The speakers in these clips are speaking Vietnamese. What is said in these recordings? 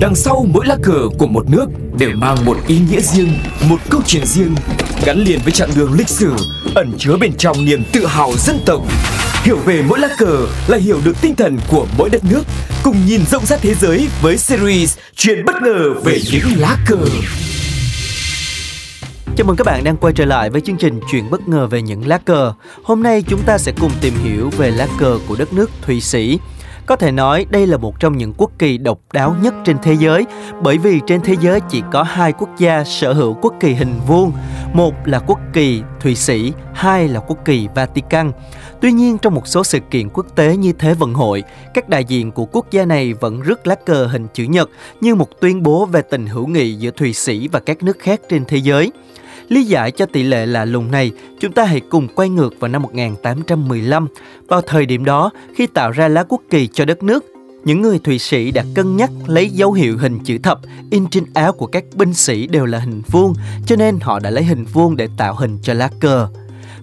Đằng sau mỗi lá cờ của một nước đều mang một ý nghĩa riêng, một câu chuyện riêng, gắn liền với chặng đường lịch sử, ẩn chứa bên trong niềm tự hào dân tộc. Hiểu về mỗi lá cờ là hiểu được tinh thần của mỗi đất nước, cùng nhìn rộng rãi thế giới với series Chuyện bất ngờ về những lá cờ. Chào mừng các bạn đang quay trở lại với chương trình Chuyện bất ngờ về những lá cờ. Hôm nay chúng ta sẽ cùng tìm hiểu về lá cờ của đất nước Thụy Sĩ. Có thể nói đây là một trong những quốc kỳ độc đáo nhất trên thế giới bởi vì trên thế giới chỉ có hai quốc gia sở hữu quốc kỳ hình vuông. Một là quốc kỳ Thụy Sĩ, hai là quốc kỳ Vatican. Tuy nhiên trong một số sự kiện quốc tế như Thế vận hội, các đại diện của quốc gia này vẫn rước lá cờ hình chữ nhật như một tuyên bố về tình hữu nghị giữa Thụy Sĩ và các nước khác trên thế giới. Lý giải cho tỷ lệ lạ lùng này, chúng ta hãy cùng quay ngược vào năm 1815. Vào thời điểm đó, khi tạo ra lá quốc kỳ cho đất nước, những người Thụy Sĩ đã cân nhắc lấy dấu hiệu hình chữ thập in trên áo của các binh sĩ đều là hình vuông, cho nên họ đã lấy hình vuông để tạo hình cho lá cờ.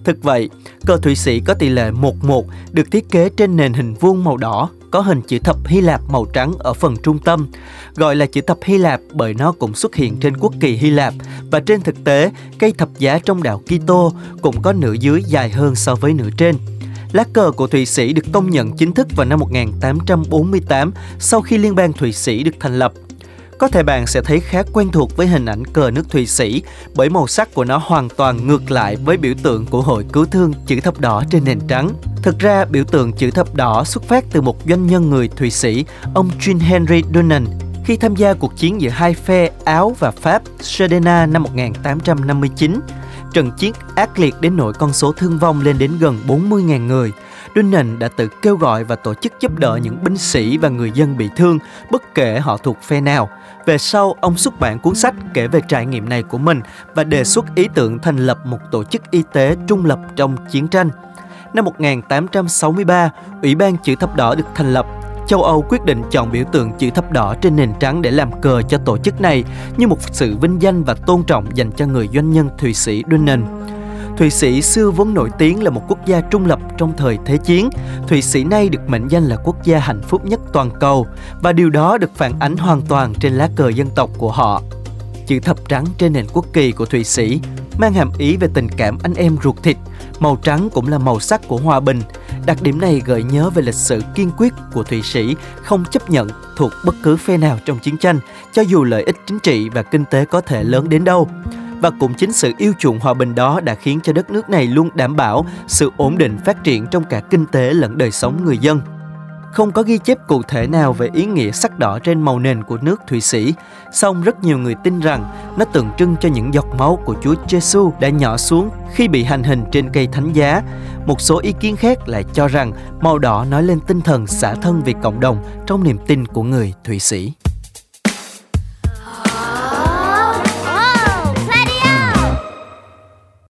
Thực vậy, cờ Thụy Sĩ có tỷ lệ 1-1 được thiết kế trên nền hình vuông màu đỏ có hình chữ thập Hy Lạp màu trắng ở phần trung tâm. Gọi là chữ thập Hy Lạp bởi nó cũng xuất hiện trên quốc kỳ Hy Lạp và trên thực tế, cây thập giá trong đạo Kitô cũng có nửa dưới dài hơn so với nửa trên. Lá cờ của Thụy Sĩ được công nhận chính thức vào năm 1848 sau khi Liên bang Thụy Sĩ được thành lập. Có thể bạn sẽ thấy khá quen thuộc với hình ảnh cờ nước Thụy Sĩ bởi màu sắc của nó hoàn toàn ngược lại với biểu tượng của hội cứu thương chữ thập đỏ trên nền trắng. Thực ra, biểu tượng chữ thập đỏ xuất phát từ một doanh nhân người Thụy Sĩ, ông Jean Henry Dunant, khi tham gia cuộc chiến giữa hai phe Áo và Pháp Sardena năm 1859. Trận chiến ác liệt đến nỗi con số thương vong lên đến gần 40.000 người. Dunant đã tự kêu gọi và tổ chức giúp đỡ những binh sĩ và người dân bị thương, bất kể họ thuộc phe nào. Về sau, ông xuất bản cuốn sách kể về trải nghiệm này của mình và đề xuất ý tưởng thành lập một tổ chức y tế trung lập trong chiến tranh. Năm 1863, Ủy ban chữ thập đỏ được thành lập châu Âu quyết định chọn biểu tượng chữ thập đỏ trên nền trắng để làm cờ cho tổ chức này như một sự vinh danh và tôn trọng dành cho người doanh nhân Thụy Sĩ Dunant. Thụy Sĩ xưa vốn nổi tiếng là một quốc gia trung lập trong thời Thế chiến. Thụy Sĩ nay được mệnh danh là quốc gia hạnh phúc nhất toàn cầu và điều đó được phản ánh hoàn toàn trên lá cờ dân tộc của họ. Chữ thập trắng trên nền quốc kỳ của Thụy Sĩ mang hàm ý về tình cảm anh em ruột thịt. Màu trắng cũng là màu sắc của hòa bình. Đặc điểm này gợi nhớ về lịch sử kiên quyết của Thụy Sĩ không chấp nhận thuộc bất cứ phe nào trong chiến tranh, cho dù lợi ích chính trị và kinh tế có thể lớn đến đâu và cũng chính sự yêu chuộng hòa bình đó đã khiến cho đất nước này luôn đảm bảo sự ổn định phát triển trong cả kinh tế lẫn đời sống người dân. Không có ghi chép cụ thể nào về ý nghĩa sắc đỏ trên màu nền của nước Thụy Sĩ, song rất nhiều người tin rằng nó tượng trưng cho những giọt máu của Chúa Giêsu đã nhỏ xuống khi bị hành hình trên cây thánh giá. Một số ý kiến khác lại cho rằng màu đỏ nói lên tinh thần xả thân vì cộng đồng trong niềm tin của người Thụy Sĩ.